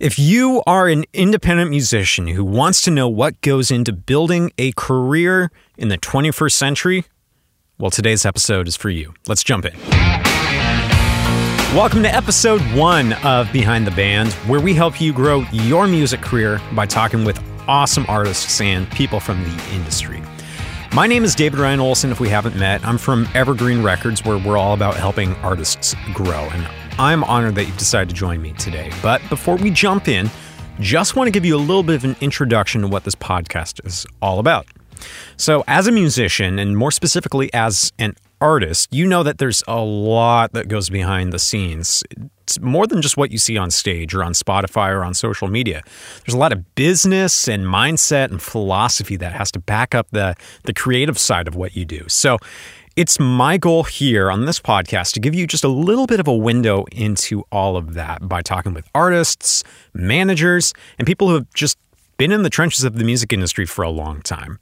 If you are an independent musician who wants to know what goes into building a career in the 21st century, well, today's episode is for you. Let's jump in. Welcome to episode one of Behind the Band, where we help you grow your music career by talking with awesome artists and people from the industry. My name is David Ryan Olson, if we haven't met. I'm from Evergreen Records, where we're all about helping artists grow. And I'm honored that you've decided to join me today. But before we jump in, just want to give you a little bit of an introduction to what this podcast is all about. So, as a musician, and more specifically as an artist, you know that there's a lot that goes behind the scenes. It's more than just what you see on stage or on Spotify or on social media. There's a lot of business and mindset and philosophy that has to back up the, the creative side of what you do. So, it's my goal here on this podcast to give you just a little bit of a window into all of that by talking with artists, managers, and people who have just been in the trenches of the music industry for a long time.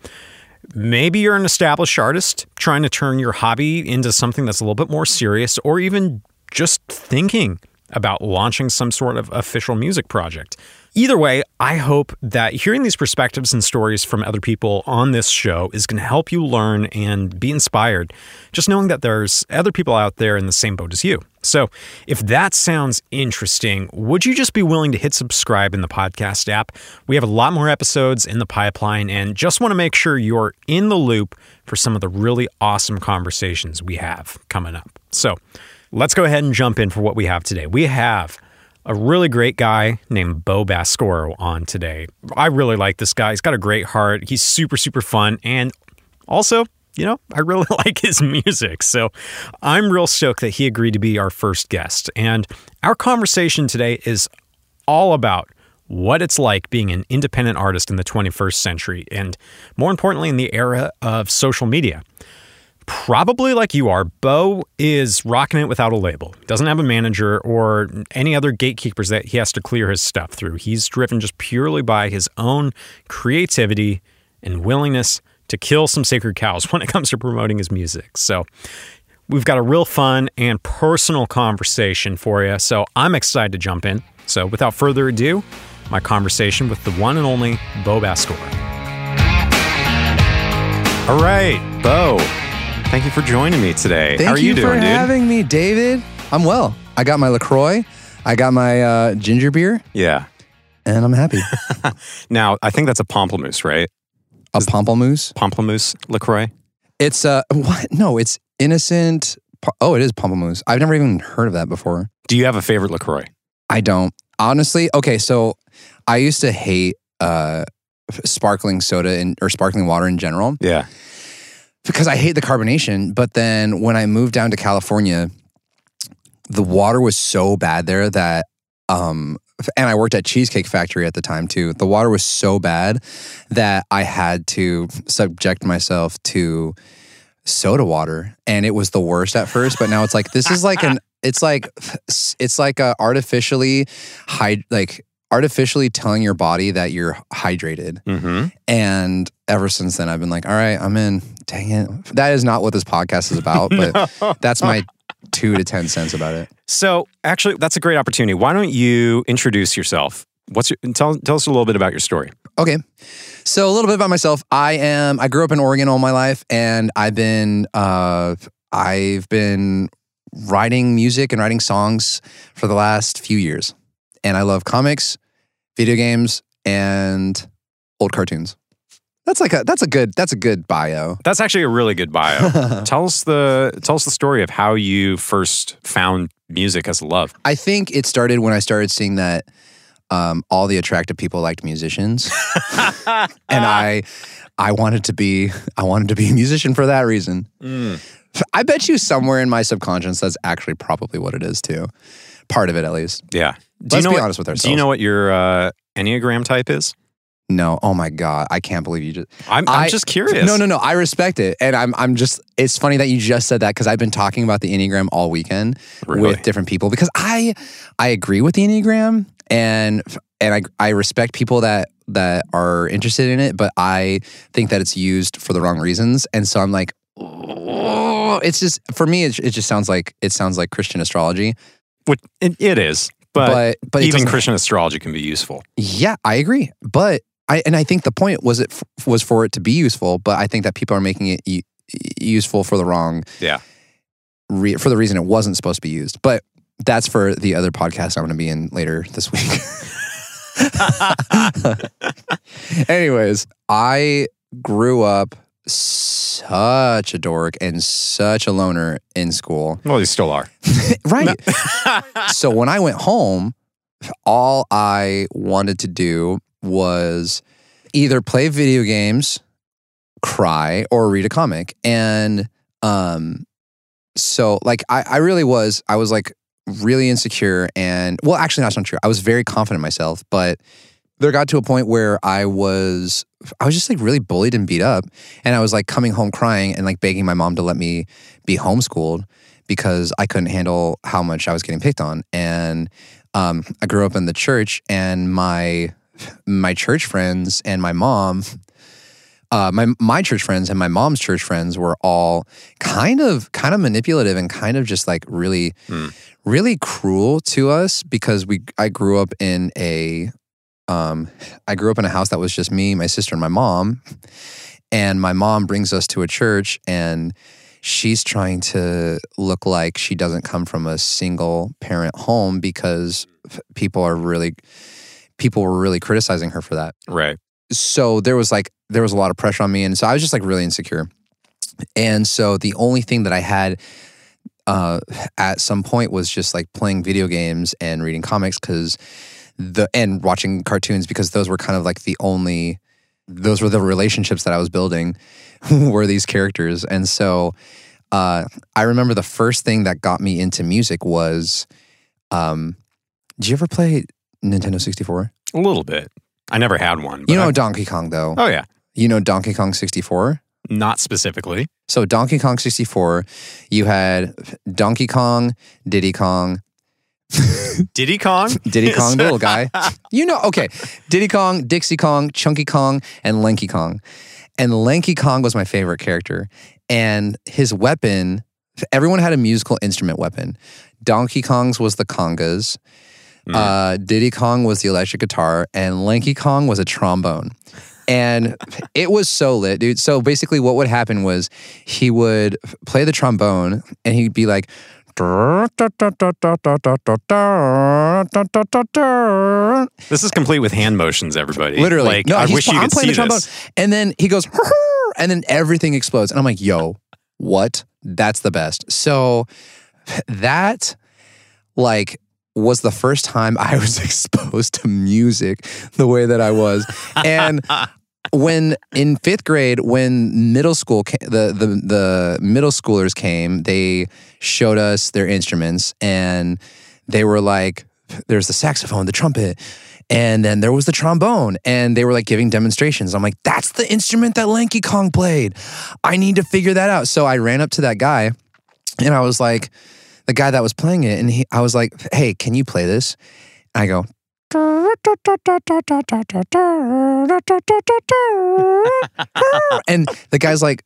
Maybe you're an established artist trying to turn your hobby into something that's a little bit more serious, or even just thinking about launching some sort of official music project. Either way, I hope that hearing these perspectives and stories from other people on this show is going to help you learn and be inspired, just knowing that there's other people out there in the same boat as you. So, if that sounds interesting, would you just be willing to hit subscribe in the podcast app? We have a lot more episodes in the pipeline and just want to make sure you're in the loop for some of the really awesome conversations we have coming up. So, let's go ahead and jump in for what we have today. We have a really great guy named Bo Baskoro on today. I really like this guy. He's got a great heart. He's super, super fun. And also, you know, I really like his music. So I'm real stoked that he agreed to be our first guest. And our conversation today is all about what it's like being an independent artist in the 21st century, and more importantly, in the era of social media probably like you are, Bo is rocking it without a label. Doesn't have a manager or any other gatekeepers that he has to clear his stuff through. He's driven just purely by his own creativity and willingness to kill some sacred cows when it comes to promoting his music. So, we've got a real fun and personal conversation for you. So, I'm excited to jump in. So, without further ado, my conversation with the one and only Bo Baskoro. All right, Bo, Thank you for joining me today. Thank How are you, you doing, for dude? having me, David. I'm well. I got my LaCroix. I got my uh, ginger beer, Yeah. and I'm happy. Now, I think that's a pamplemousse, right? a pamplemousse. Pamplemousse LaCroix. It's uh what? No, it's innocent. Oh, it is pamplemousse. I've never even heard of that before. Do you have a favorite LaCroix? I don't honestly. Okay, so I used to hate uh sparkling soda and or sparkling water in general Yeah. Because I hate the carbonation. But then when I moved down to California, the water was so bad there that, um, and I worked at Cheesecake Factory at the time too. The water was so bad that I had to subject myself to soda water, and it was the worst at first. But now it's like this is like an, it's like, it's like a artificially high like artificially telling your body that you're hydrated. Mm-hmm. And ever since then, I've been like, all right, I'm in. Dang it. That is not what this podcast is about, but that's my two to 10 cents about it. So, actually, that's a great opportunity. Why don't you introduce yourself? What's your, tell, tell us a little bit about your story. Okay. So a little bit about myself. I am, I grew up in Oregon all my life and I've been, uh, I've been writing music and writing songs for the last few years. And I love comics, video games, and old cartoons. That's like a, that's a good, that's a good bio. That's actually a really good bio. tell us the tell us the story of how you first found music as a love. I think it started when I started seeing that um, all the attractive people liked musicians, and I, I wanted to be, I wanted to be a musician for that reason. Mm. I bet you somewhere in my subconscious that's actually probably what it is too, part of it at least. Yeah. Do Let's you know be what, honest with ourselves. Do you know what your uh, enneagram type is? No, oh my god, I can't believe you just. I'm, I'm I- just curious. No, no, no. I respect it, and I'm, I'm just. It's funny that you just said that because I've been talking about the enneagram all weekend Really? with different people because I, I agree with the enneagram, and and I, I respect people that that are interested in it, but I think that it's used for the wrong reasons, and so I'm like, oh, it's just for me. It, it just sounds like it sounds like Christian astrology. What, it, it is. But, but but even Christian astrology can be useful. Yeah, I agree. But I and I think the point was it f- was for it to be useful, but I think that people are making it u- useful for the wrong Yeah. re- for the reason it wasn't supposed to be used. But that's for the other podcast I'm going to be in later this week. Anyways, I grew up such a dork and such a loner in school. Well, you still are. Right. so when I went home, all I wanted to do was either play video games, cry, or read a comic. And um so like I, I really was I was like really insecure and well actually that's not true. I was very confident in myself, but there got to a point where I was I was just like really bullied and beat up. And I was like coming home crying and like begging my mom to let me be homeschooled because I couldn't handle how much I was getting picked on. And um, I grew up in the church, and my my church friends and my mom, uh, my my church friends and my mom's church friends were all kind of kind of manipulative and kind of just like really Hmm. really cruel to us because we I grew up in a um, I grew up in a house that was just me, my sister, and my mom. And my mom brings us to a church and she's trying to look like she doesn't come from a single parent home because people are really people were really criticizing her for that. right. So there was like there was a lot of pressure on me and so I was just like really insecure. And so the only thing that I had uh, at some point was just like playing video games and reading comics because the and watching cartoons because those were kind of like the only those were the relationships that I was building were these characters and so uh, I remember the first thing that got me into music was um, did you ever play Nintendo 64? A little bit. I never had one. You know I- Donkey Kong though. oh, yeah. You know Donkey Kong 64? Not specifically. So Donkey Kong 64, you had Donkey Kong, Diddy Kong, Diddy Kong? Diddy Kong, the little guy. You know, okay. Diddy Kong, Dixie Kong, Chunky Kong, and Lanky Kong. And Lanky Kong was my favorite character. And his weapon, everyone had a musical instrument weapon. Donkey Kong's was the congas. Mm. Uh, Diddy Kong was the electric guitar, and Lanky Kong was a trombone. And it was so lit, dude. So basically, what would happen was he would play the trombone and he'd be like, This is complete with hand motions, everybody. Literally. Like, no, I wish pl- you I'm could see the this. And then he goes, and then everything explodes. And I'm like, yo, what? That's the best. So that, like, was the first time I was exposed to music the way that I was. And when in fifth grade, when middle school, ca- the, the, the middle schoolers came, they showed us their instruments and they were like, there's the saxophone, the trumpet, and then there was the trombone, and they were like giving demonstrations. I'm like, that's the instrument that Lanky Kong played. I need to figure that out. So I ran up to that guy, and I was like, the guy that was playing it, and he, I was like, hey, can you play this? And I go. And the guy's like,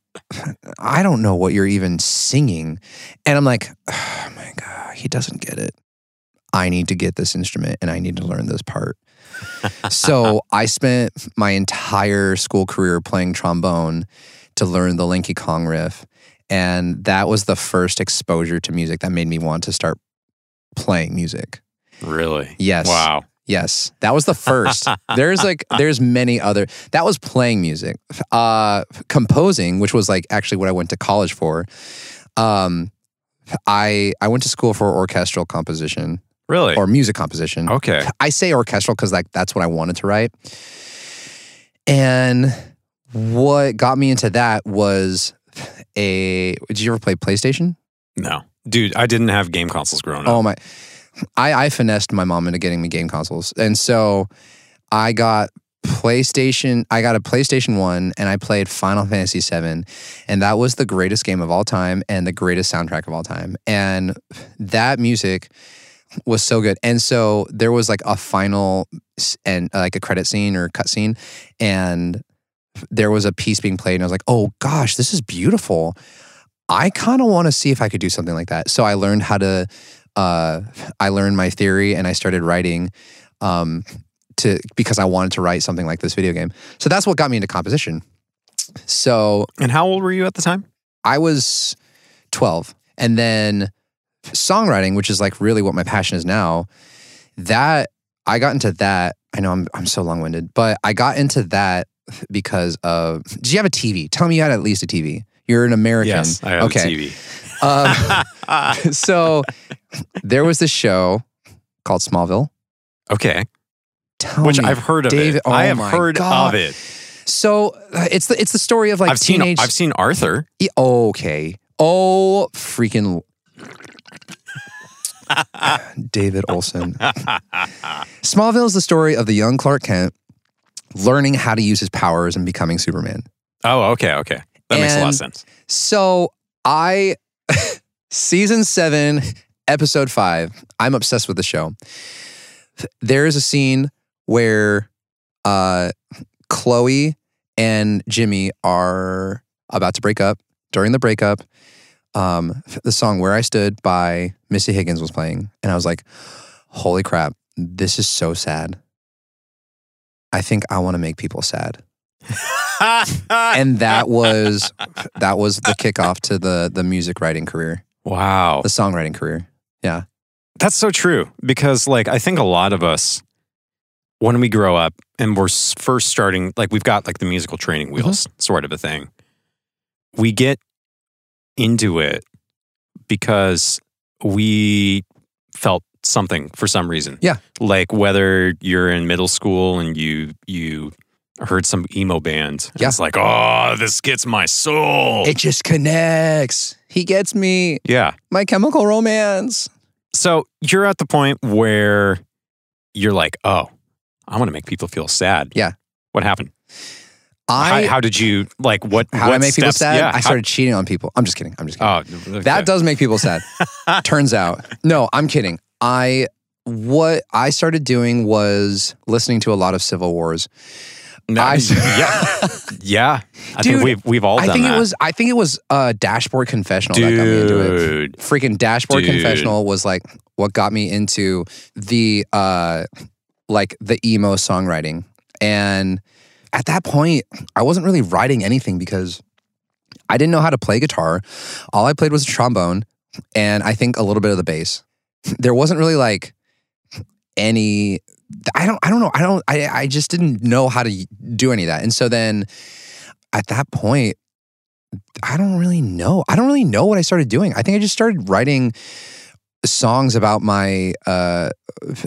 I don't know what you're even singing. And I'm like, oh my God, he doesn't get it. I need to get this instrument and I need to learn this part. so I spent my entire school career playing trombone to learn the Lanky Kong riff. And that was the first exposure to music that made me want to start playing music. Really? Yes. Wow. Yes, that was the first. there's like there's many other. That was playing music. Uh composing, which was like actually what I went to college for. Um I I went to school for orchestral composition Really? or music composition. okay. I say orchestral cuz like that's what I wanted to write. And what got me into that was a did you ever play PlayStation? No. Dude, I didn't have game consoles growing up. Oh my! I I finessed my mom into getting me game consoles, and so I got PlayStation. I got a PlayStation One, and I played Final Fantasy VII, and that was the greatest game of all time and the greatest soundtrack of all time. And that music was so good. And so there was like a final and uh, like a credit scene or cut scene, and there was a piece being played, and I was like, "Oh gosh, this is beautiful." I kind of want to see if I could do something like that. So I learned how to uh, I learned my theory and I started writing um, to because I wanted to write something like this video game. So that's what got me into composition. So And how old were you at the time? I was 12. And then songwriting, which is like really what my passion is now, that I got into that. I know I'm I'm so long-winded, but I got into that because of Did you have a TV? Tell me you had at least a TV. You're an American. Yes, I have okay. a TV. Um, so there was this show called Smallville. okay, Tell which me, I've heard of David, it. I oh have heard God. of it. So uh, it's the it's the story of like I've seen teenage. I've seen Arthur. E- okay. Oh, freaking. David Olson. Smallville is the story of the young Clark Kent learning how to use his powers and becoming Superman. Oh, okay, okay. That makes a lot of sense. So I, season seven, episode five, I'm obsessed with the show. There is a scene where uh, Chloe and Jimmy are about to break up. During the breakup, um, the song Where I Stood by Missy Higgins was playing. And I was like, holy crap, this is so sad. I think I want to make people sad. And that was that was the kickoff to the the music writing career, wow. the songwriting career. Yeah. That's so true because, like, I think a lot of us, when we grow up and we're first starting, like, we've got like the musical training mm-hmm. wheels, sort of a thing. We get into it because we felt something for some reason. Yeah. Like whether you're in middle school and you you heard some emo band. and Yeah. It's like, oh, this gets my soul. It just connects. He gets me. yeah. My chemical romance. So you're at the point where you're like, oh, I want to make people feel sad. Yeah. What happened? I how, how did you like what? how do I what make people sad? Yeah. I started cheating on people. I'm just kidding. I'm just kidding. Oh, okay. That does make people sad. Turns out. No, I'm kidding. I what I started doing was listening to a lot of Civil Wars. No, I- yeah, yeah. I Dude, think we've we've all I done think that. it was I think it was uh Dashboard Confessional that got me into it. Dude, freaking dashboard Dude. confessional was like what got me into the uh like the emo songwriting and at that point i wasn't really writing anything because i didn't know how to play guitar all i played was a trombone and i think a little bit of the bass there wasn't really like any i don't i don't know i don't i, I just didn't know how to do any of that and so then at that point I don't really know. I don't really know what I started doing. I think I just started writing songs about my uh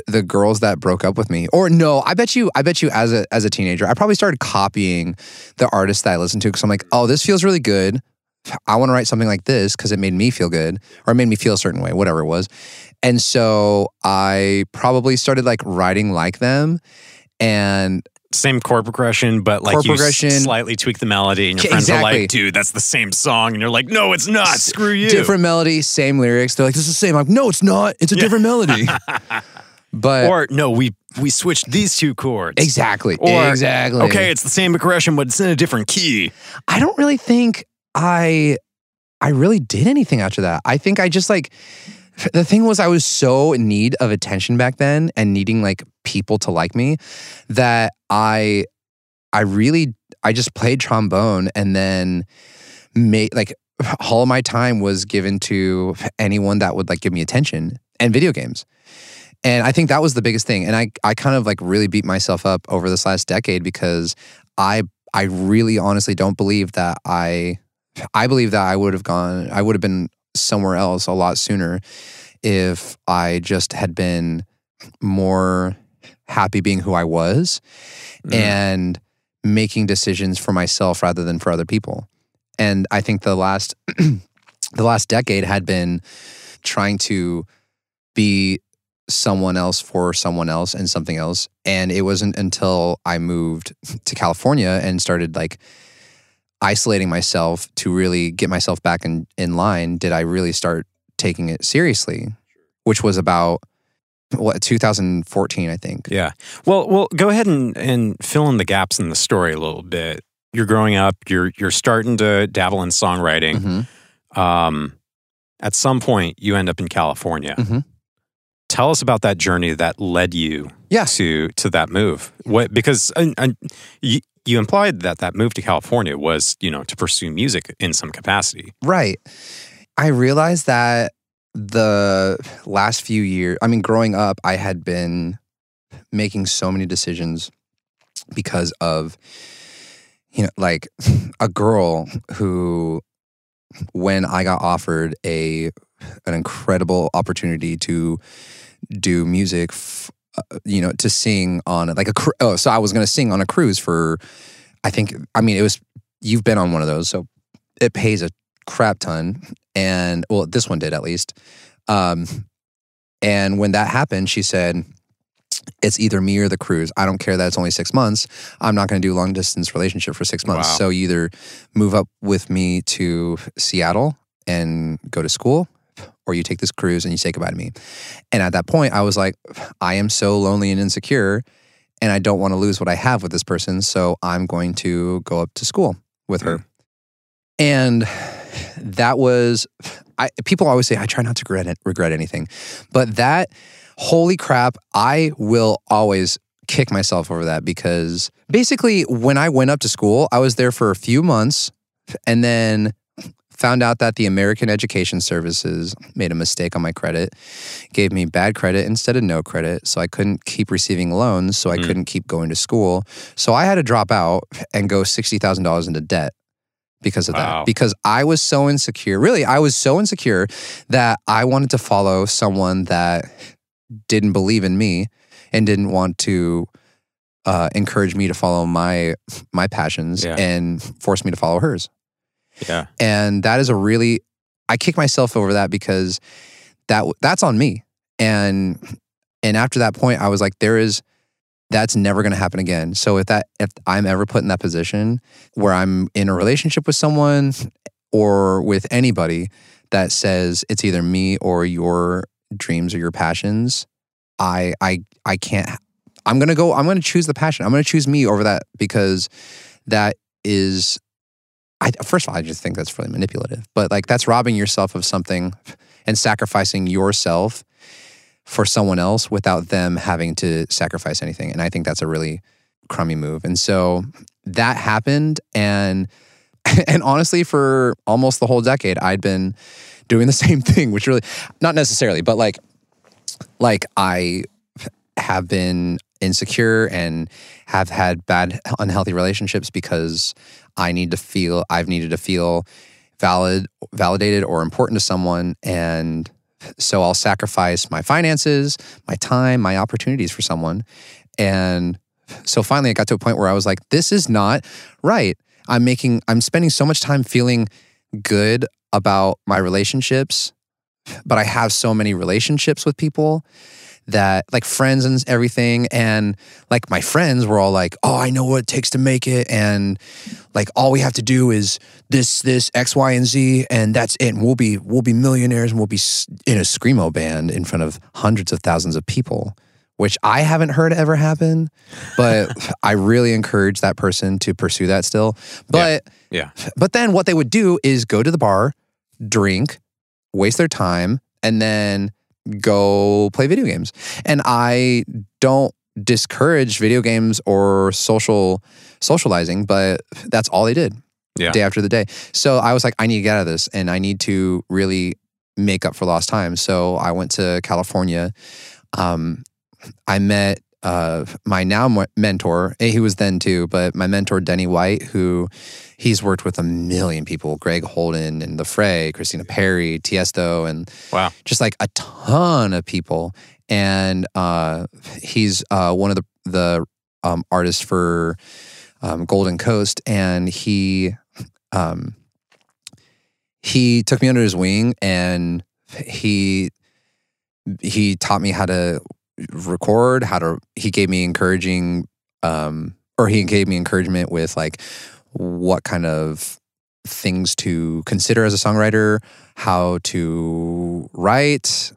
the girls that broke up with me. Or no, I bet you I bet you as a as a teenager, I probably started copying the artists that I listened to cuz I'm like, "Oh, this feels really good. I want to write something like this cuz it made me feel good or it made me feel a certain way, whatever it was." And so I probably started like writing like them and same chord progression, but like Chord you progression. slightly tweak the melody, and your friends are like, "Dude, that's the same song," and you're like, "No, it's not. Screw you." different melody, same lyrics. They're like, "This is the same." I'm like, "No, it's not. It's a Yeah. different melody." but or no, we we switched these two chords. Exactly. Or, exactly. Okay, it's the same progression, but it's in a different key. I don't really think I I really did anything after that. I think I just like the thing was I was so in need of attention back then and needing like people to like me that I I really I just played trombone and then made like all my time was given to anyone that would like give me attention and video games. And I think that was the biggest thing. And I I kind of like really beat myself up over this last decade because I I really honestly don't believe that I I believe that I would have gone I would have been somewhere else a lot sooner if I just had been more happy being who I was Mm. and making decisions for myself rather than for other people. And I think the last the last decade had been trying to be someone else for someone else and something else. And it wasn't until I moved to California and started like isolating myself to really get myself back in, in line did I really start taking it seriously, which was about what 2014, I think. Yeah. Well, well, go ahead and, and fill in the gaps in the story a little bit. You're growing up. You're you're starting to dabble in songwriting. Mhm. Um, at some point, you end up in California. Mhm. tell us about that journey that led you Yeah. to to that move. What because uh, uh, you, implied that that move to California was you know to pursue music in some capacity. Right. I realized that the last few years, I mean, growing up, I had been making so many decisions because of, you know, like a girl who, when I got offered a an incredible opportunity to do music, f- uh, you know, to sing on like a cru- oh, so I was going to sing on a cruise for, I think, I mean, it was you've been on one of those, so it pays a crap ton and well this one did at least. Um and when that happened she said it's either me or the cruise. I don't care that it's only six months. I'm not going to do a long distance relationship for six months. Wow. so either move up with me to seattle and go to school or you take this cruise and you say goodbye to me. And at that point i was like i am so lonely and insecure and i don't want to lose what i have with this person so i'm going to go up to school with her. Mm. And that was I people always say I try not to regret it, regret anything. But that holy crap, I will always kick myself over that because basically when I went up to school, I was there for a few months and then found out that the American Education Services made a mistake on my credit, gave me bad credit instead of no credit, so I couldn't keep receiving loans, so I Mm. couldn't keep going to school. So I had to drop out and go $60,000 into debt because of Wow. that. Because I was so insecure. Really, I was so insecure that I wanted to follow someone that didn't believe in me and didn't want to uh, encourage me to follow my my passions Yeah. and force me to follow hers. Yeah. And that is a really I kick myself over that because that that's on me. And and after that point I was like there is that's never going to happen again. So if that if I'm ever put in that position where I'm in a relationship with someone or with anybody that says it's either me or your dreams or your passions, I I I can't I'm going to go I'm going to choose the passion. I'm going to choose me over that because that is I first of all I just think that's really manipulative. But like that's robbing yourself of something and sacrificing yourself for someone else without them having to sacrifice anything. And I think that's a really crummy move. And so that happened and and honestly for almost the whole decade I'd been doing the same thing, which really not necessarily, but like like I have been insecure and have had bad unhealthy relationships because I need to feel I've needed to feel valid validated or important to someone and so I'll sacrifice my finances, my time, my opportunities for someone. And so finally it got to a point where I was like this is not right. I'm making I'm spending so much time feeling good about my relationships, but I have so many relationships with people that like friends and everything and like my friends were all like oh i know what it takes to make it and like all we have to do is this this x y and z and that's it and we'll be we'll be millionaires and we'll be in a screamo band in front of hundreds of thousands of people which i haven't heard ever happen but i really encourage that person to pursue that still but Yeah. but then what they would do is go to the bar drink waste their time and then go play video games. And I don't discourage video games or social socializing, but that's all they did Yeah. day after the day. So I was like, I need to get out of this and I need to really make up for lost time. So I went to California. Um, I met uh, my now mentor, eh, he was then too, but my mentor, Denny White, who he's worked with a million people Greg Holden and The Fray, Christina Perri, Tiesto, and Wow. just like a ton of people. And uh, he's uh, one of the the um, artists for um, Golden Coast, and he um, he took me under his wing, and he he taught me how to record, how to. He gave me encouraging, um, or he gave me encouragement with like what kind of things to consider as a songwriter, how to write.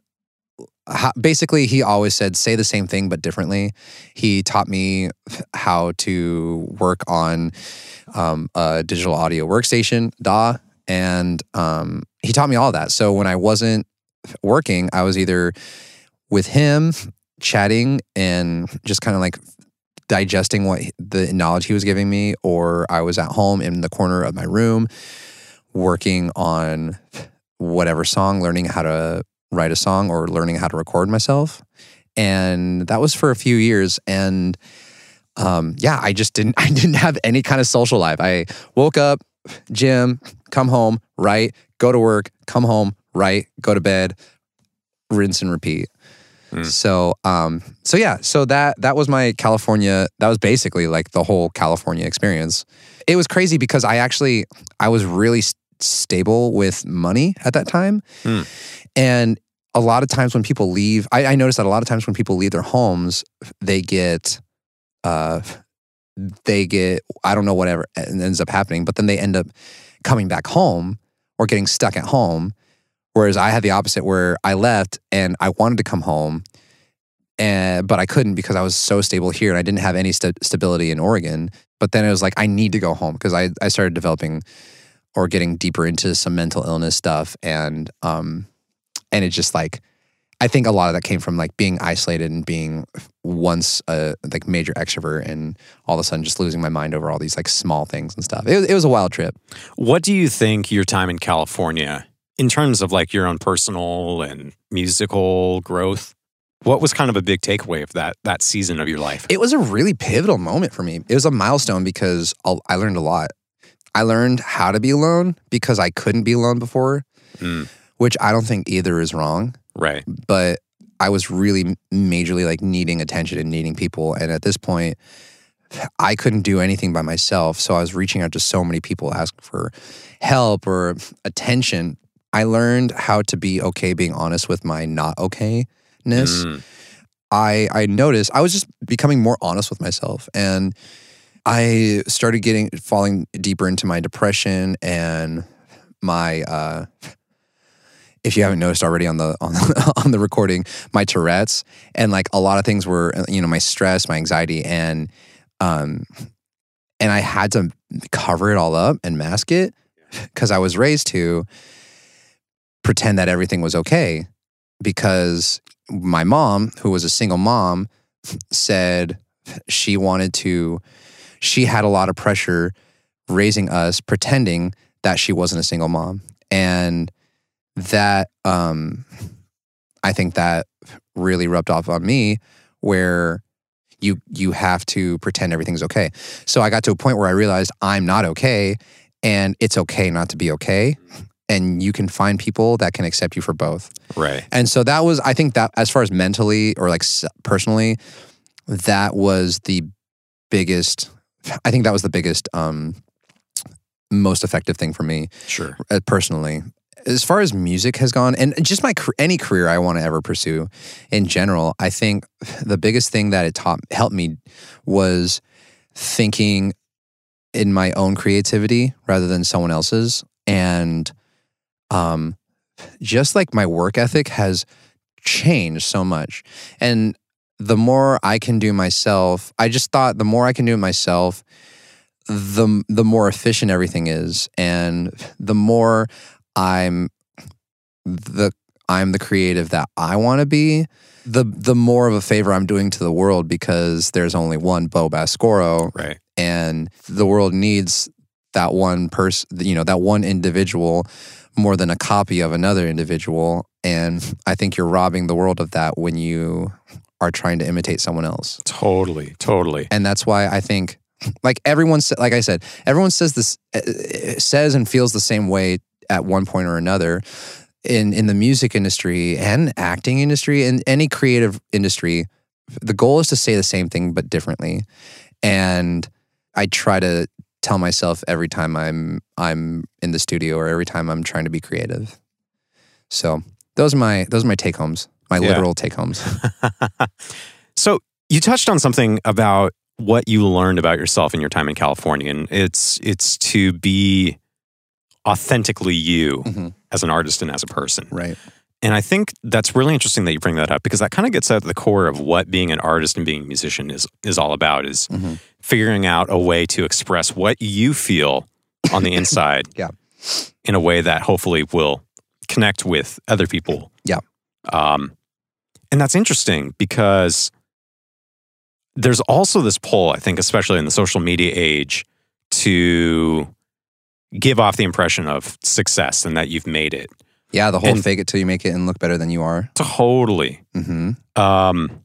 How, basically, he always said, say the same thing but differently. He taught me how to work on um, a digital audio workstation, DAW, and um, he taught me all that. So when I wasn't working, I was either with him, chatting and just kind of like digesting what the knowledge he was giving me, or I was at home in the corner of my room working on whatever song, learning how to write a song or learning how to record myself. And that was for a few years. And um, yeah, I just didn't I didn't have any kind of social life. I woke up, gym, come home, write, go to work, come home, write, go to bed, rinse and repeat. Mm. So um so yeah, so that that was my California that was basically like the whole California experience. It was crazy because I actually I was really s- stable with money at that time. Mm. And a lot of times when people leave, I, I noticed that a lot of times when people leave their homes, they get uh they get I don't know whatever ends up happening, but then they end up coming back home or getting stuck at home. Whereas I had the opposite where I left and I wanted to come home, and but I couldn't because I was so stable here and I didn't have any st- stability in Oregon. But then it was like I need to go home because I I started developing or getting deeper into some mental illness stuff and um and it just like I think a lot of that came from like being isolated and being once a like major extrovert and all of a sudden just losing my mind over all these like small things and stuff. It it was a wild trip. What do you think your time in California, in terms of like your own personal and musical growth, what was kind of a big takeaway of that that season of your life? It was a really pivotal moment for me. It was a milestone because I'll- I learned a lot. I learned how to be alone because I couldn't be alone before, Mm, which I don't think either is wrong. right. But I was really majorly like needing attention and needing people. And at this point, I couldn't do anything by myself. So I was reaching out to so many people asking for help or attention. I learned how to be okay being honest with my not okayness. Mm, I I noticed I was just becoming more honest with myself and I started getting falling deeper into my depression and my uh if you haven't noticed already on the on the, on the recording my Tourette's and like a lot of things were you know my stress my anxiety and um and I had to cover it all up and mask it cuz I was raised to pretend that everything was okay because my mom, who was a single mom, said she wanted to, she had a lot of pressure raising us, pretending that she wasn't a single mom. And that, um, I think that really rubbed off on me where you you have to pretend everything's okay. So I got to a point where I realized I'm not okay and it's okay not to be okay and you can find people that can accept you for both. right. And so that was, I think that as far as mentally or like personally, that was the biggest, I think that was the biggest, um, most effective thing for me Sure. uh, personally. As far as music has gone, and just my any career I want to ever pursue, in general, I think the biggest thing that it taught helped me was thinking in my own creativity rather than someone else's, and um, just like my work ethic has changed so much, and the more I can do myself, I just thought the more I can do it myself, the the more efficient everything is, and the more I'm the I'm the creative that I want to be, the the more of a favor I'm doing to the world because there's only one Bo Baskoro, Right. and the world needs that one person, you know, that one individual more than a copy of another individual. And I think you're robbing the world of that when you are trying to imitate someone else. Totally. Totally. And that's why I think, like everyone, like I said, everyone says this, uh, says and feels the same way at one point or another. In in the music industry and acting industry and any creative industry, the goal is to say the same thing but differently. And I try to tell myself every time I'm I'm in the studio or every time I'm trying to be creative. So those are my those are my take homes, my Yeah. literal take homes. So you touched on something about what you learned about yourself in your time in California, and it's it's to be authentically you Mhm. as an artist and as a person. Right. And I think that's really interesting that you bring that up because that kind of gets at the core of what being an artist and being a musician is is all about is Mhm. figuring out a way to express what you feel on the inside Yeah. in a way that hopefully will connect with other people. Yeah. Um, And that's interesting because there's also this pull, I think, especially in the social media age, to give off the impression of success and that you've made it. Yeah, the whole And- fake it till you make it and look better than you are. Totally. hmm Um,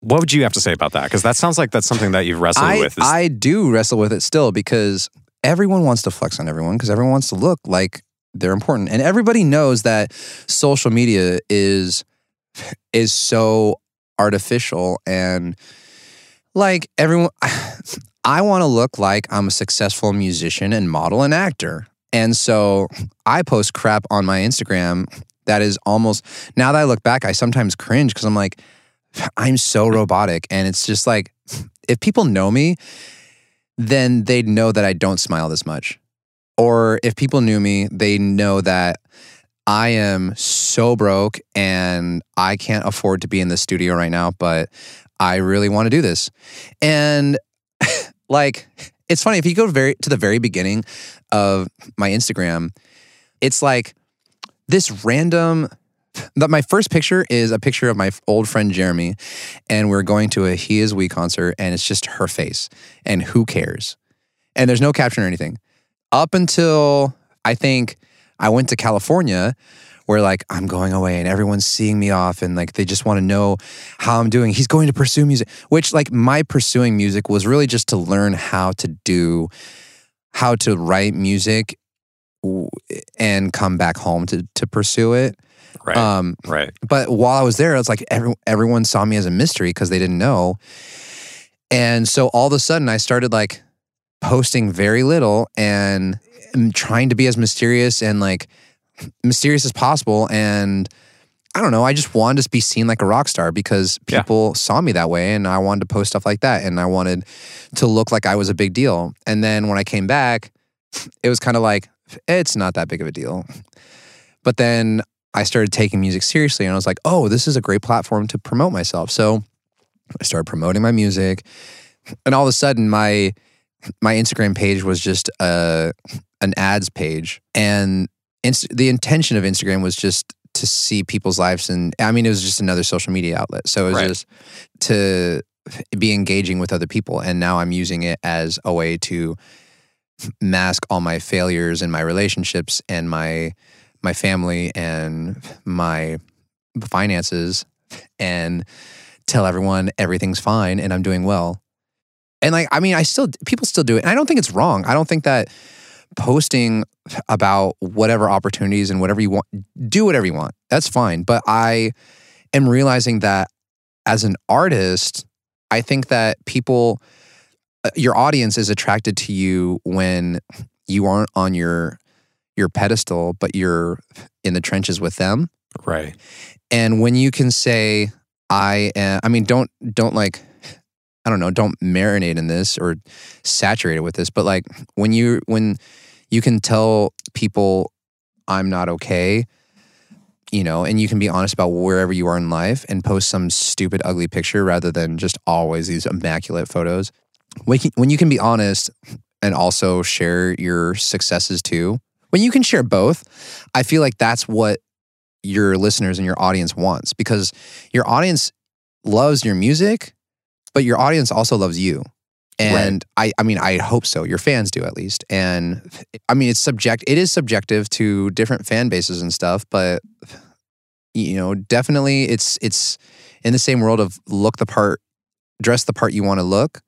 what would you have to say about that? Because that sounds like that's something that you've wrestled I, with. is- I do wrestle with it still because everyone wants to flex on everyone because everyone wants to look like they're important. And everybody knows that social media is is so artificial and like everyone I want to look like I'm a successful musician and model and actor. And so I post crap on my Instagram that is almost now that I look back I sometimes cringe cuz I'm like I'm so robotic and it's just like if people know me then they'd know that I don't smile this much. Or if people knew me, they know that I am so broke and I can't afford to be in the studio right now, but I really want to do this. And like it's funny if you go very to the very beginning of my Instagram, it's like this random that my first picture is a picture of my old friend Jeremy and we're going to a He Is We concert and it's just her face and who cares? And there's no caption or anything. Up until I think I went to California where like I'm going away and everyone's seeing me off and like they just want to know how I'm doing. He's going to pursue music, which like my pursuing music was really just to learn how to do how to write music and come back home to to pursue it. right. Um right. but while I was there, it's like every, everyone saw me as a mystery because they didn't know. And so all of a sudden, I started like posting very little and trying to be as mysterious and like mysterious as possible. And I don't know, I just wanted to be seen like a rock star because Yeah. people saw me that way and I wanted to post stuff like that. And I wanted to look like I was a big deal. And then when I came back, it was kind of like, it's not that big of a deal. But then I started taking music seriously and I was like, oh, this is a great platform to promote myself. So I started promoting my music. And all of a sudden my my Instagram page was just a an ads page. And inst- the intention of Instagram was just to see people's lives and I mean it was just another social media outlet. So it was Right. just to be engaging with other people and now I'm using it as a way to mask all my failures in my relationships and my my family and my finances and tell everyone everything's fine and I'm doing well. And like I mean I still people still do it. And I don't think it's wrong. I don't think that posting about whatever opportunities and whatever you want do whatever you want. That's fine, but I am realizing that as an artist, I think that people uh, your audience is attracted to you when you aren't on your your pedestal but you're in the trenches with them Right. and when you can say i am, i mean don't don't like i don't know don't marinate in this or saturate it with this but like when you when you can tell people i'm not okay you know and you can be honest about wherever you are in life and post some stupid ugly picture rather than just always these immaculate photos. When you, can be honest and also share your successes too when you can share both i feel like that's what your listeners and your audience wants because your audience loves your music but your audience also loves you and I, I mean i hope so. Your fans do at least. And i mean it's subject it is subjective to different fan bases and stuff but you know definitely it's it's in the same world of look the part dress the part you want to look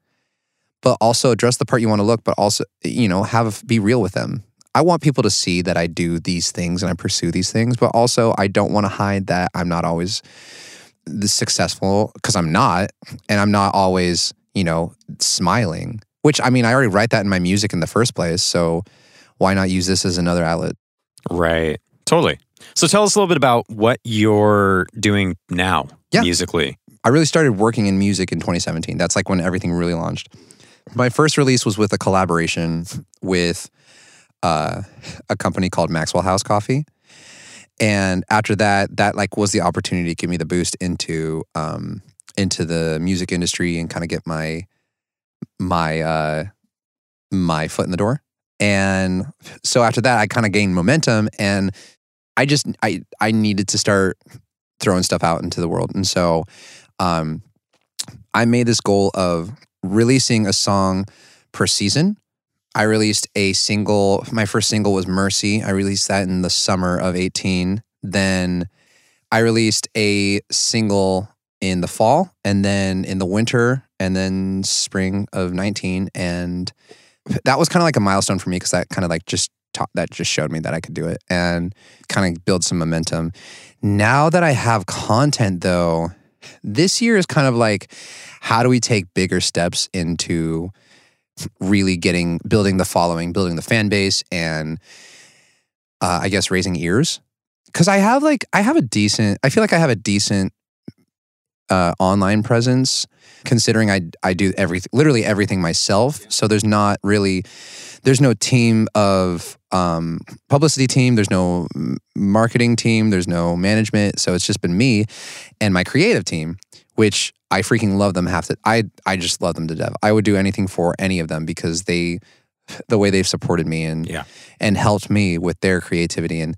but also dress the part you want to look but also you know have be real with them. I want people to see that i do these things and i pursue these things but also i don't want to hide that i'm not always successful because i'm not and i'm not always you know smiling which i mean i already write that in my music in the first place so why not use this as another outlet Right. Totally. So tell us a little bit about what you're doing now Yeah. musically. I really started working in music in 2017. That's like when everything really launched. My first release was with a collaboration with uh, a company called Maxwell House Coffee. And after that, that like was the opportunity to give me the boost into um, into the music industry and kind of get my my uh, my foot in the door. And so after that, I kind of gained momentum, and I just I I needed to start throwing stuff out into the world. And so um, I made this goal of releasing a song per season. I released a single, my first single was Mercy. I released that in the summer of 18. Then I released a single in the fall and then in the winter and then spring of 19. And that was kind of like a milestone for me because that kind of like just taught, that just showed me that I could do it and kind of build some momentum. Now that I have content though, this year is kind of like how do we take bigger steps into really getting building the following, building the fan base, and uh, I guess raising ears. Because I have like I have a decent, I feel like I have a decent uh, online presence, considering I I do everything, literally everything myself. So there's not really, there's no team of um, publicity team. There's no marketing team. There's no management. So it's just been me and my creative team, which I freaking love them half the I I just love them to death. I would do anything for any of them because they the way they've supported me and Yeah. and helped me with their creativity and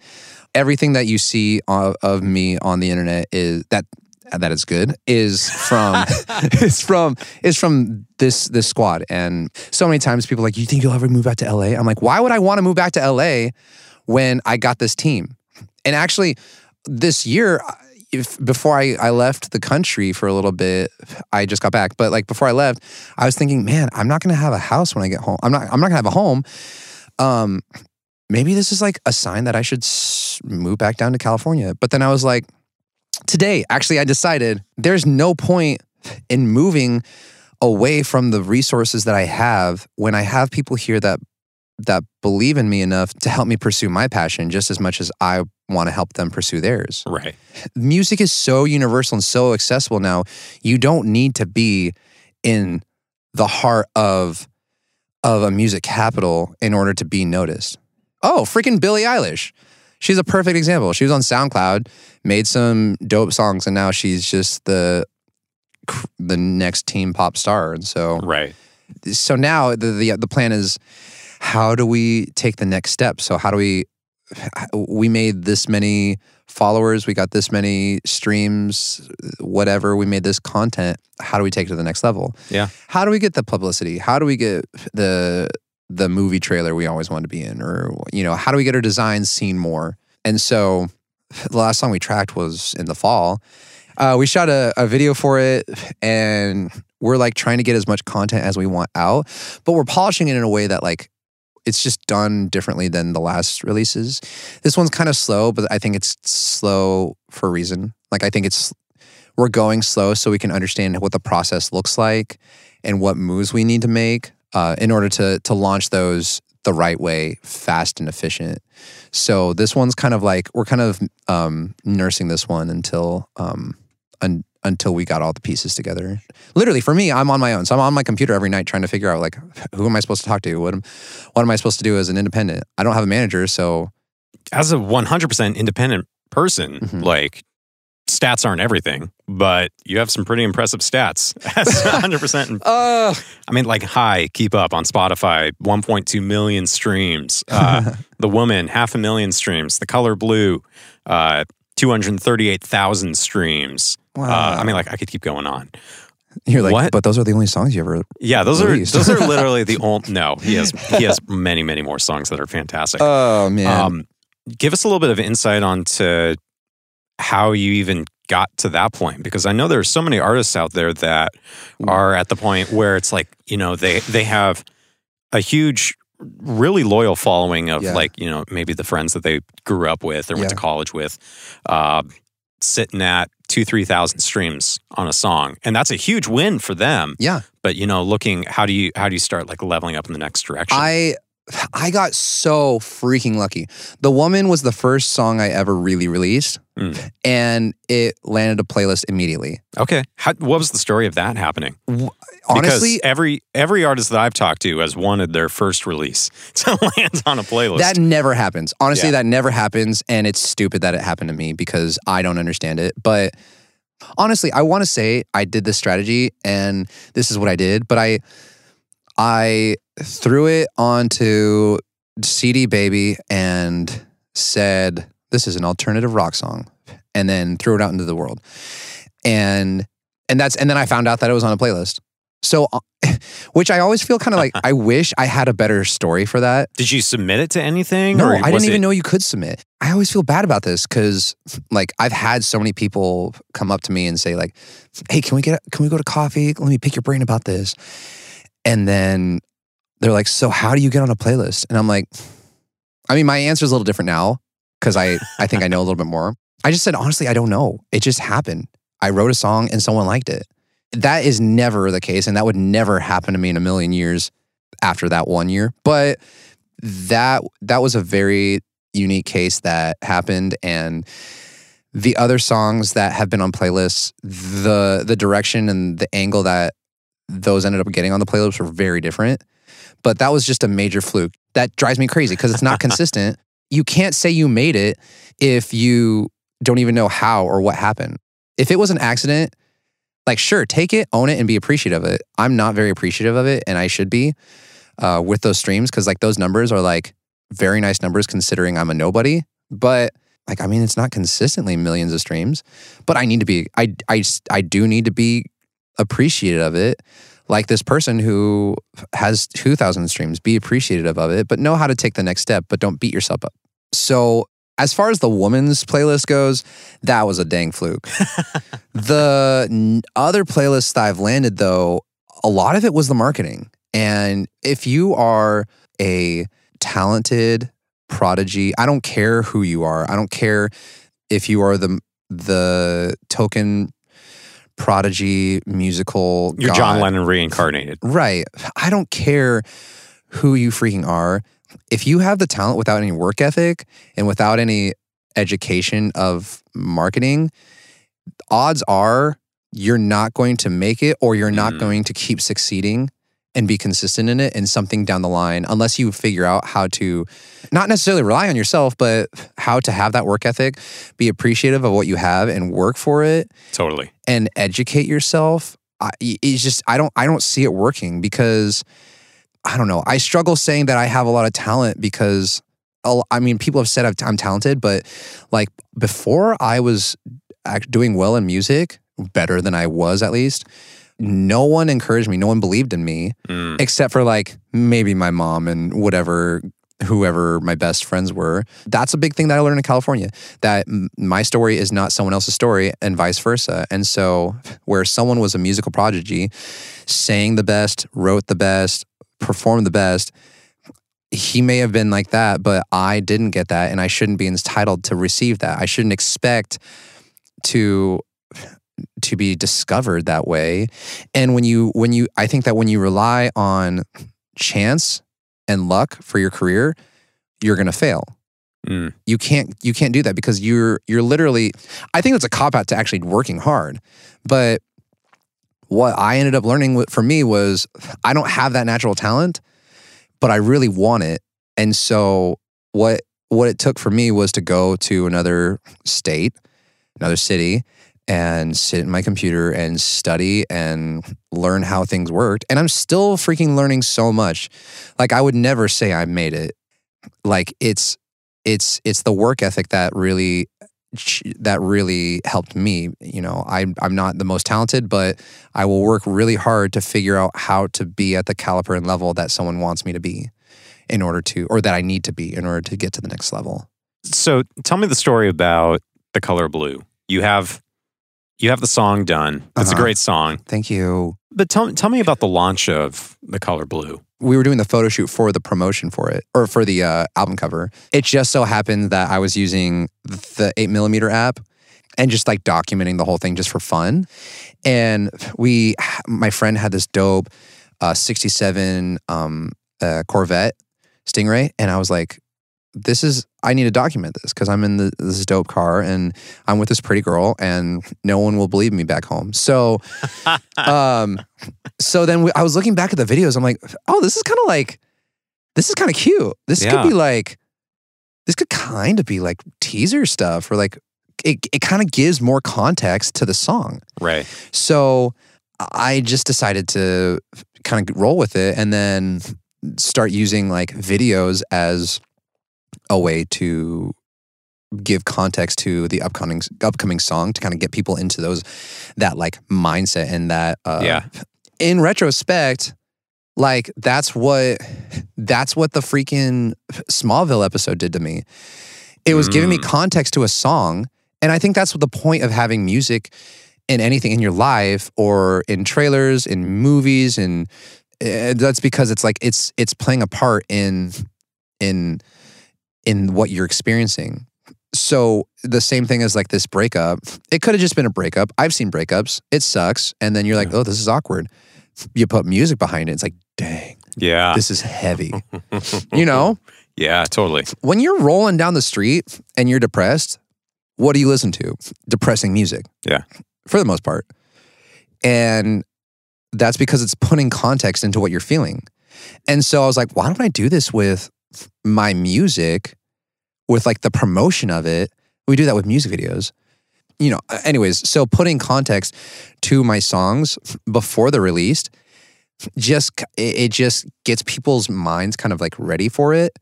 everything that you see of, of me on the internet is that that is good is from is from is from this this squad. And so many times people are like you think you'll ever move back to LA I'm like why would I want to move back to LA when I got this team? And actually this year if before I, I left the country for a little bit I just got back. But like before I left I was thinking man I'm not gonna have a house when I get home. I'm not I'm not gonna have a home. Um maybe this is like a sign that I should s- move back down to California. But then I was like today actually I decided there's no point in moving away from the resources that I have when I have people here that that believe in me enough to help me pursue my passion just as much as I want to help them pursue theirs Right. music is so universal and so accessible now. You don't need to be in the heart of of a music capital in order to be noticed. Oh, freaking Billie Eilish. She's a perfect example. She was on SoundCloud, made some dope songs, and now she's just the the next teen pop star. And so Right. so now the, the the plan is how do we take the next step so how do we we made this many followers we got this many streams whatever we made this content how do we take it to the next level Yeah. how do we get the publicity how do we get the the movie trailer we always wanted to be in or you know how do we get our designs seen more? And so the last song we tracked was in the fall. Uh, we shot a, a video for it and we're like trying to get as much content as we want out but we're polishing it in a way that like it's just done differently than the last releases. This one's kind of slow but i think it's slow for a reason. Like i think it's we're going slow so we can understand what the process looks like and what moves we need to make uh, in order to to launch those the right way fast and efficient so this one's kind of like we're kind of um, nursing this one until um, un- until we got all the pieces together. Literally, for me, I'm on my own. So I'm on my computer every night trying to figure out like who am I supposed to talk to? What am what am I supposed to do as an independent? I don't have a manager, so As a 100% independent person, Mhm. like stats aren't everything, but you have some pretty impressive stats. As 100%. uh, I mean, like, hi, keep up on Spotify, 1.2 million streams. Uh, the Woman, half a million streams. The Color Blue, uh, 238,000 streams. Uh, I mean, like, I could keep going on. you're like, what? but those are the only songs you ever. Yeah, those Released. are those are literally the only. No, he has he has many many more songs that are fantastic. Oh man, Um, give us a little bit of insight onto how you even got to that point, because I know there are so many artists out there that are at the point where it's like you know they they have a huge, really loyal following of Yeah. like you know maybe the friends that they grew up with or went to college with, uh, sitting at two three thousand streams on a song, and that's a huge win for them. Yeah. but you know looking how do you how do you start like leveling up in the next direction? I I got so freaking lucky. The Woman was the first song I ever really released, Mm. and it landed a playlist immediately. okay how, what was the story of that happening Honestly, because every every artist that i've talked to has wanted their first release to land on a playlist That never happens. Honestly, Yeah. that never happens. And it's stupid that it happened to me because I don't understand it. But honestly, I want to say I did this strategy and this is what I did. But I I threw it onto CD Baby and said, This is an alternative rock song. and then threw it out into the world. And and that's and then I found out that it was on a playlist. So, uh, which I always feel kind of like I wish I had a better story for that. Did you submit it to anything? No, or I didn't even know you could submit. I always feel bad about this because, like, I've had so many people come up to me and say, like, "Hey, can we get can we go to coffee? Let me pick your brain about this." And then they're like, "So, how do you get on a playlist?" And I'm like, I mean, my answer is a little different now because I I think I know a little bit more. I just said honestly, I don't know. It just happened. I wrote a song and someone liked it. That is never the case, and that would never happen to me in a million years after that one year. But that that was a very unique case that happened and the other songs that have been on playlists the the direction and the angle that those ended up getting on the playlist were very different. But that was just a major fluke. That drives me crazy because it's not consistent. You can't say you made it if you don't even know how or what happened. If it was an accident like sure take it own it and be appreciative of it. I'm not very appreciative of it and i should be uh, with those streams because like those numbers are like very nice numbers considering I'm a nobody. But like, I mean, it's not consistently millions of streams, but I need to be, I, I, I do need to be appreciative of it. Like this person who has 2,000 streams, be appreciative of it, but know how to take the next step, but don't beat yourself up. So, as far as the woman's playlist goes, that was a dang fluke. the other playlists that I've landed, though, a lot of it was the marketing. And if you are a talented prodigy, I don't care who you are. I don't care if you are the the token prodigy musical You're John. Lennon reincarnated. Right. I don't care who you freaking are. If you have the talent without any work ethic and without any education of marketing, odds are you're not going to make it or you're not Mm. going to keep succeeding and be consistent in it in something down the line unless you figure out how to not necessarily rely on yourself but how to have that work ethic be appreciative of what you have and work for it Totally. and educate yourself I, it's just i don't i don't see it working because i don't know i struggle saying that i have a lot of talent because i mean people have said i'm talented but like before i was doing well in music better than i was at least no one encouraged me no one believed in me Mm. except for like maybe my mom and whatever whoever my best friends were. That's a big thing that i learned in california that m- my story is not someone else's story and vice versa. And so where someone was a musical prodigy sang the best wrote the best performed the best he may have been like that but i didn't get that and i shouldn't be entitled to receive that. I shouldn't expect to to be discovered that way. And when you when you i think that when you rely on chance and luck for your career you're going to fail. Mm. you can't you can't do that because you're you're literally i think it's a cop out to actually working hard. But what i ended up learning for me was i don't have that natural talent but i really want it. And so what what it took for me was to go to another state another city and sit in my computer and study and learn how things worked. And i'm still freaking learning so much. Like i would never say i made it. Like it's it's it's the work ethic that really that really helped me you know? I, i'm not the most talented but i will work really hard to figure out how to be at the caliper and level that someone wants me to be in order to or that i need to be in order to get to the next level. So tell me the story about the color blue. You have you have the song done. It's a Uh-huh. great song. thank you But tell tell me about the launch of the color blue. we were doing the photo shoot for the promotion for it or for the uh, album cover. It just so happened that I was using the eight millimeter app and just like documenting the whole thing just for fun. And we, my friend had this dope uh, 67 um, uh, Corvette Stingray. And I was like, this is, I need to document this because I'm in the, this dope car and I'm with this pretty girl and no one will believe me back home. So, um, so then we, I was looking back at the videos. I'm like, oh, this is kind of like, this is kind of cute. This Yeah. could be like, this could kind of be like teaser stuff or like, it, it kind of gives more context to the song. Right. So I just decided to kind of roll with it and then start using like videos as a way to give context to the upcoming upcoming song to kind of get people into those that like mindset and that uh, Yeah. in retrospect like that's what that's what the freaking Smallville episode did to me. It was giving me Mm. context to a song, and I think that's what the point of having music in anything in your life or in trailers, in movies, and uh, that's because it's like it's it's playing a part in in in what you're experiencing. So the same thing as like this breakup, it could have just been a breakup. I've seen breakups. It sucks, and then you're like, oh, this is awkward. You put music behind it. It's like, dang, Yeah. this is heavy. you know, yeah, totally. when you're rolling down the street and you're depressed, what do you listen to? Depressing music. Yeah. For the most part. And that's because it's putting context into what you're feeling. And so I was like, why don't I do this with my music, with like the promotion of it? We do that with music videos. You know, anyways, so putting context to my songs before they're released just it it just gets people's minds kind of like ready for it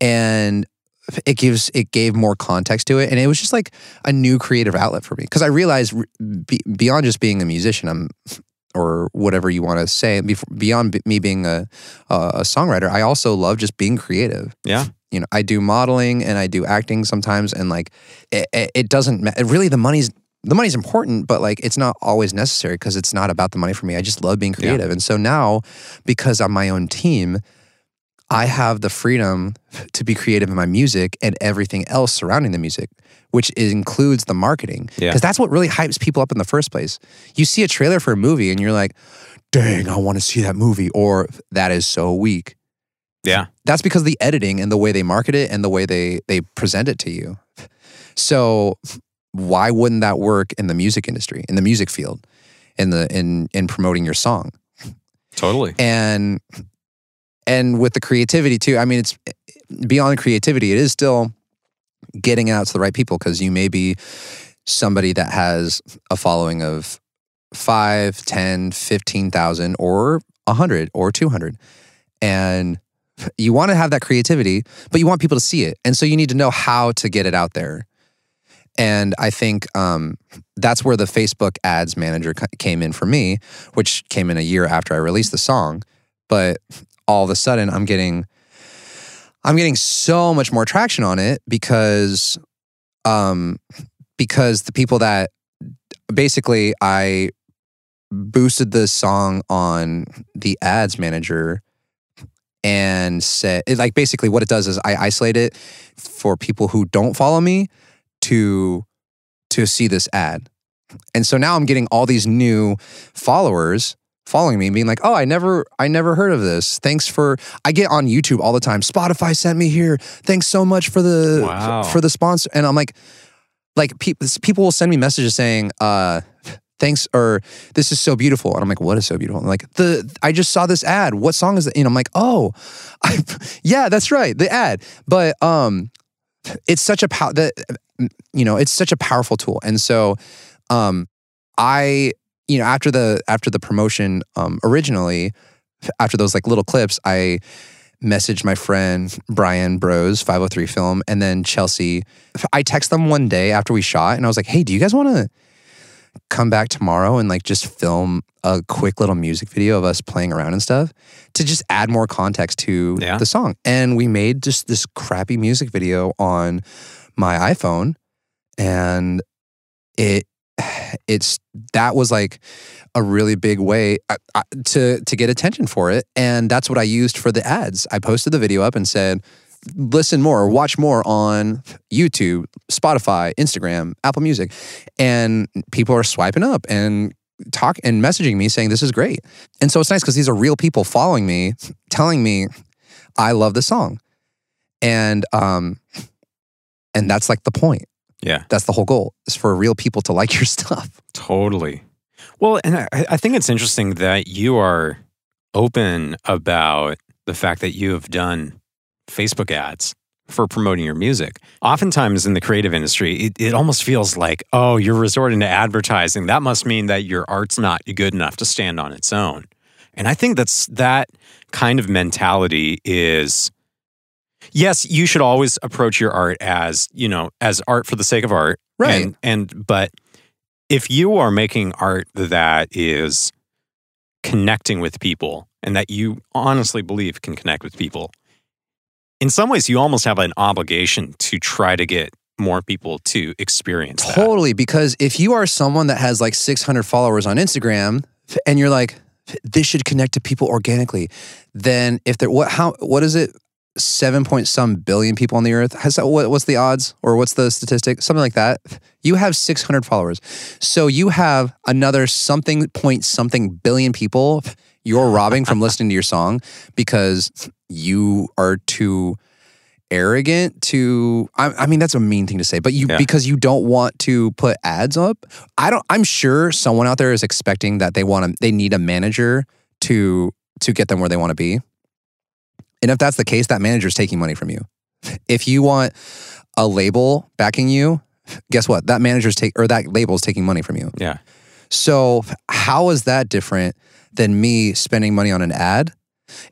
and it gives it gave more context to it and it was just like a new creative outlet for me because i realized beyond just being a musician i'm or whatever you want to say bef- beyond b- me being a, a songwriter i also love just being creative Yeah. you know i do modeling and i do acting sometimes and like it, it, it doesn't ma- really the money's the money's important but like it's not always necessary because it's not about the money for me i just love being Yeah. creative and so now because i'm my own team i have the freedom to be creative in my music and everything else surrounding the music which includes the marketing because Yeah. that's what really hypes people up in the first place you see a trailer for a movie and you're like dang i want to see that movie or that is so weak Yeah. that's because of the editing and the way they market it and the way they they present it to you. So why wouldn't that work in the music industry, in the music field, in the in in promoting your song? Totally. And and with the creativity too. I mean, it's beyond creativity. It is still getting out to the right people because you may be somebody that has a following of 5, 10, 15,000 or 100 or 200. And you want to have that creativity, but you want people to see it. And so you need to know how to get it out there. And I think um, that's where the Facebook ads manager came in for me, which came in a year after I released the song. But all of a sudden, I'm getting, I'm getting so much more traction on it because, um, because the people that basically I boosted the song on the ads manager and said it, like basically what it does is I isolate it for people who don't follow me to to see this ad. And so now I'm getting all these new followers following me and being like, "Oh, I never I never heard of this. Thanks for I get on YouTube all the time. Spotify sent me here. Thanks so much for the Wow. for the sponsor." And I'm like like people people will send me messages saying, uh thanks or this is so beautiful and i'm like what is so beautiful I'm like the i just saw this ad what song is it and i'm like oh I, yeah that's right the ad but um it's such a pow- that you know it's such a powerful tool and so um i you know after the after the promotion um originally after those like little clips i messaged my friend brian bros 503 film and then chelsea i text them one day after we shot and i was like hey do you guys want to come back tomorrow and like just film a quick little music video of us playing around and stuff to just add more context to Yeah. the song. And we made just this crappy music video on my iPhone and it it's that was like a really big way to to get attention for it and that's what I used for the ads. I posted the video up and said listen more, watch more on YouTube, Spotify, Instagram, Apple Music. And people are swiping up and talk and messaging me saying this is great. And so it's nice because these are real people following me, telling me I love the song. And um and that's like the point. Yeah. That's the whole goal is for real people to like your stuff. Totally. Well, and I, I think it's interesting that you are open about the fact that you have done Facebook ads for promoting your music. Oftentimes in the creative industry, it, it almost feels like, oh, you're resorting to advertising. That must mean that your art's not good enough to stand on its own. And I think that's that kind of mentality is yes, you should always approach your art as, you know, as art for the sake of art. Right. And, and but if you are making art that is connecting with people and that you honestly believe can connect with people, in some ways you almost have an obligation to try to get more people to experience that. Totally, because if you are someone that has like 600 followers on Instagram and you're like, this should connect to people organically, then if there, what, how, what is it? Seven point some billion people on the earth. Has that, what, what's the odds or what's the statistic? Something like that. You have 600 followers. So you have another something point something billion people you're robbing from listening to your song because you are too arrogant to I, I, mean that's a mean thing to say but you Yeah. because you don't want to put ads up i don't i'm sure someone out there is expecting that they want to they need a manager to to get them where they want to be and if that's the case that manager is taking money from you if you want a label backing you guess what that manager's take or that label's taking money from you Yeah. so how is that different than me spending money on an ad?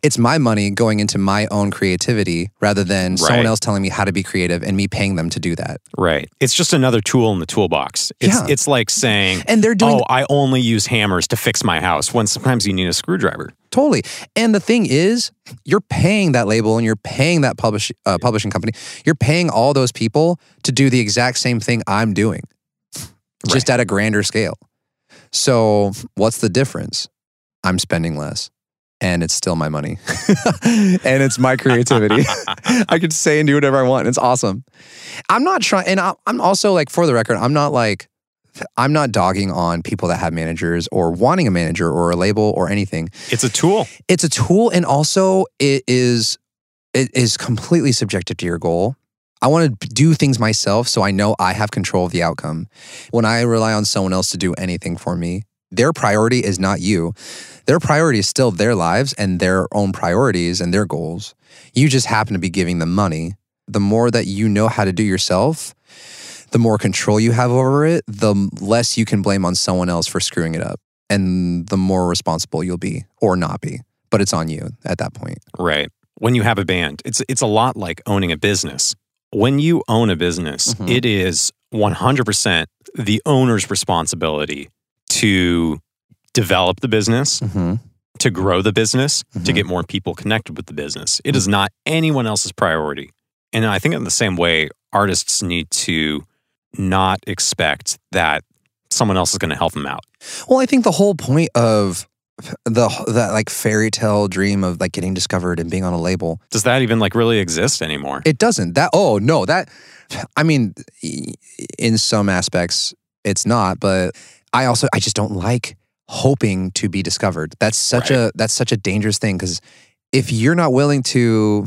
It's my money going into my own creativity rather than someone else telling me how to be creative and me paying them to do that. Right. It's just another tool in the toolbox. It's Yeah. it's like saying, And they're doing "Oh, I only use hammers to fix my house." When sometimes you need a screwdriver. totally. And the thing is, you're paying that label and you're paying that publish, uh, publishing company. You're paying all those people to do the exact same thing I'm doing, just at a grander scale. So, what's the difference? I'm spending less and it's still my money and it's my creativity. I could say and do whatever I want. It's awesome. I'm not trying, and I'm also like, for the record, I'm not like, I'm not dogging on people that have managers or wanting a manager or a label or anything. It's a tool. It's a tool, and also it is it is completely subjective to your goal. I want to do things myself so I know I have control of the outcome. When I rely on someone else to do anything for me, their priority is not you. Their priority is still their lives and their own priorities and their goals. You just happen to be giving them money. The more that you know how to do yourself, the more control you have over it, the less you can blame on someone else for screwing it up. And the more responsible you'll be or not be. But it's on you at that point. Right. When you have a band, it's it's a lot like owning a business. When you own a business, Mhm. it is 100% the owner's responsibility to develop the business, Mm-hmm. to grow the business, to Mhm. get more people connected with the business. It is not anyone else's priority. And I think in the same way, artists need to not expect that someone else is going to help them out. Well, I think the whole point of the that like fairy tale dream of like getting discovered and being on a label, Does that even like really exist anymore? it doesn't. That oh no, that I mean, in some aspects it's not, but I also I just don't like hoping to be discovered. That's such a that's such a dangerous thing because if you're not willing to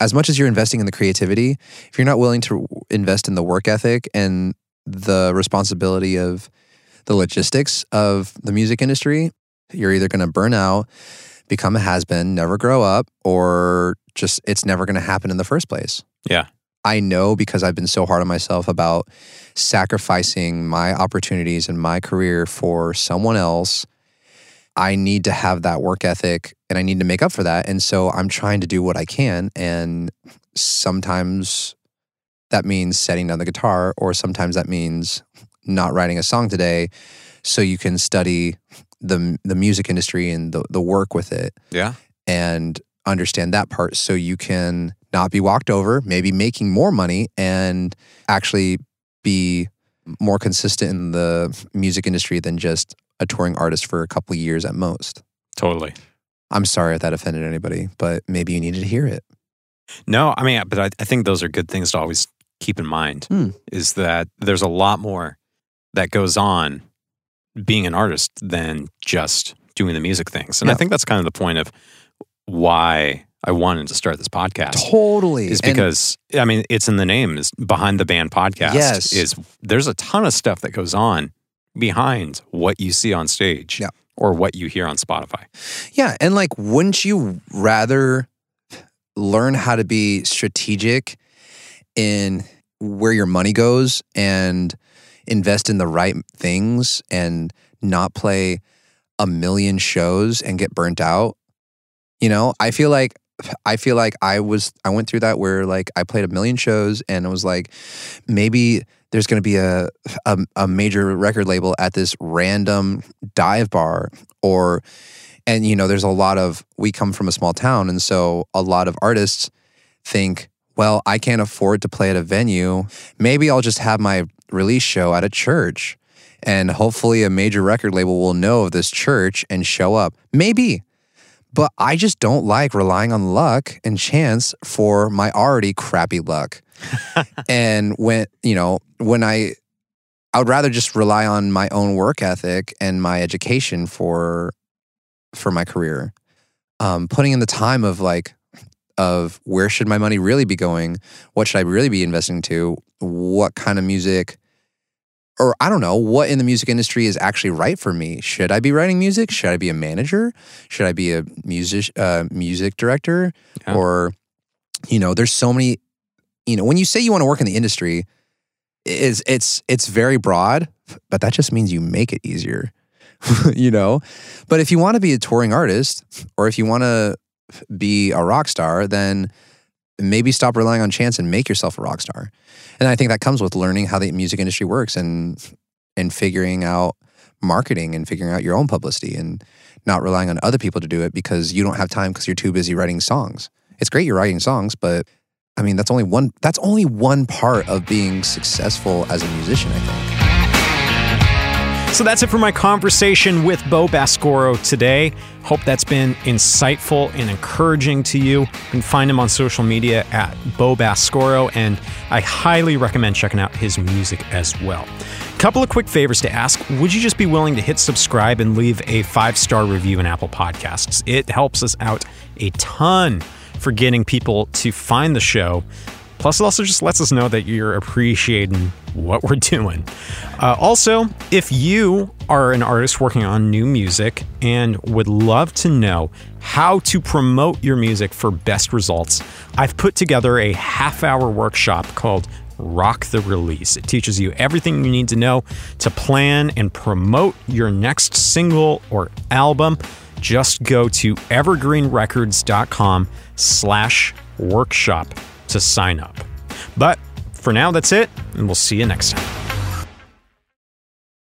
as much as you're investing in the creativity, if you're not willing to invest in the work ethic and the responsibility of the logistics of the music industry, you're either going to burn out, become a has been, never grow up, or just it's never going to happen in the first place. Yeah. I know because I've been so hard on myself about sacrificing my opportunities and my career for someone else. I need to have that work ethic and I need to make up for that. And so I'm trying to do what I can. And sometimes that means setting down the guitar, or sometimes that means not writing a song today so you can study the the music industry and the, the work with it Yeah. and understand that part so you can not be walked over, maybe making more money and actually be more consistent in the music industry than just a touring artist for a couple of years at most. Totally. I'm sorry if that offended anybody, but maybe you needed to hear it. No, I mean, but I, I think those are good things to always keep in mind Hmm. is that there's a lot more that goes on being an artist than just doing the music things. And I think that's kind of the point of why I wanted to start this podcast. Totally. Is And- because I mean it's in the name is behind the band podcast. Yes. Is there's a ton of stuff that goes on behind what you see on stage Yeah. or what you hear on Spotify. Yeah, and like, wouldn't you rather learn how to be strategic in where your money goes and invest in the right things and not play a million shows and get burnt out? You know, I feel like I feel like I was I went through that where like I played a million shows and it was like maybe there's going to be a, a a major record label at this random dive bar or and you know there's a lot of we come from a small town and so a lot of artists think well I can't afford to play at a venue. Maybe I'll just have my release show at a church and hopefully a major record label will know of this church and show up. Maybe but I just don't like relying on luck and chance for my already crappy luck. and when, you know, when I, I would rather just rely on my own work ethic and my education for, for my career. Um, putting in the time of like, of where should my money really be going? What should I really be investing to? What kind of music or I don't know what in the music industry is actually right for me. Should I be writing music? Should I be a manager? Should I be a music uh, music director? Yeah. Or you know, there's so many. You know, when you say you want to work in the industry, is it's it's very broad, but that just means you make it easier. you know, but if you want to be a touring artist, or if you want to be a rock star, then maybe stop relying on chance and make yourself a rock star. And I think that comes with learning how the music industry works and and figuring out marketing and figuring out your own publicity and not relying on other people to do it because you don't have time because you're too busy writing songs. It's great you're writing songs, but I mean that's only one that's only one part of being successful as a musician, I think. So that's it for my conversation with Bo Baskoro today. Hope that's been insightful and encouraging to you. You can find him on social media at Bo Baskoro, and I highly recommend checking out his music as well. Couple of quick favors to ask. Would you just be willing to hit subscribe and leave a five star review in Apple Podcasts? It helps us out a ton for getting people to find the show Plus, it also just lets us know that you're appreciating what we're doing. Uh, also, if you are an artist working on new music and would love to know how to promote your music for best results, I've put together a half hour workshop called Rock the Release. It teaches you everything you need to know to plan and promote your next single or album. Just go to evergreenrecords.com slash workshop to sign up. But for now, that's it, and we'll see you next time.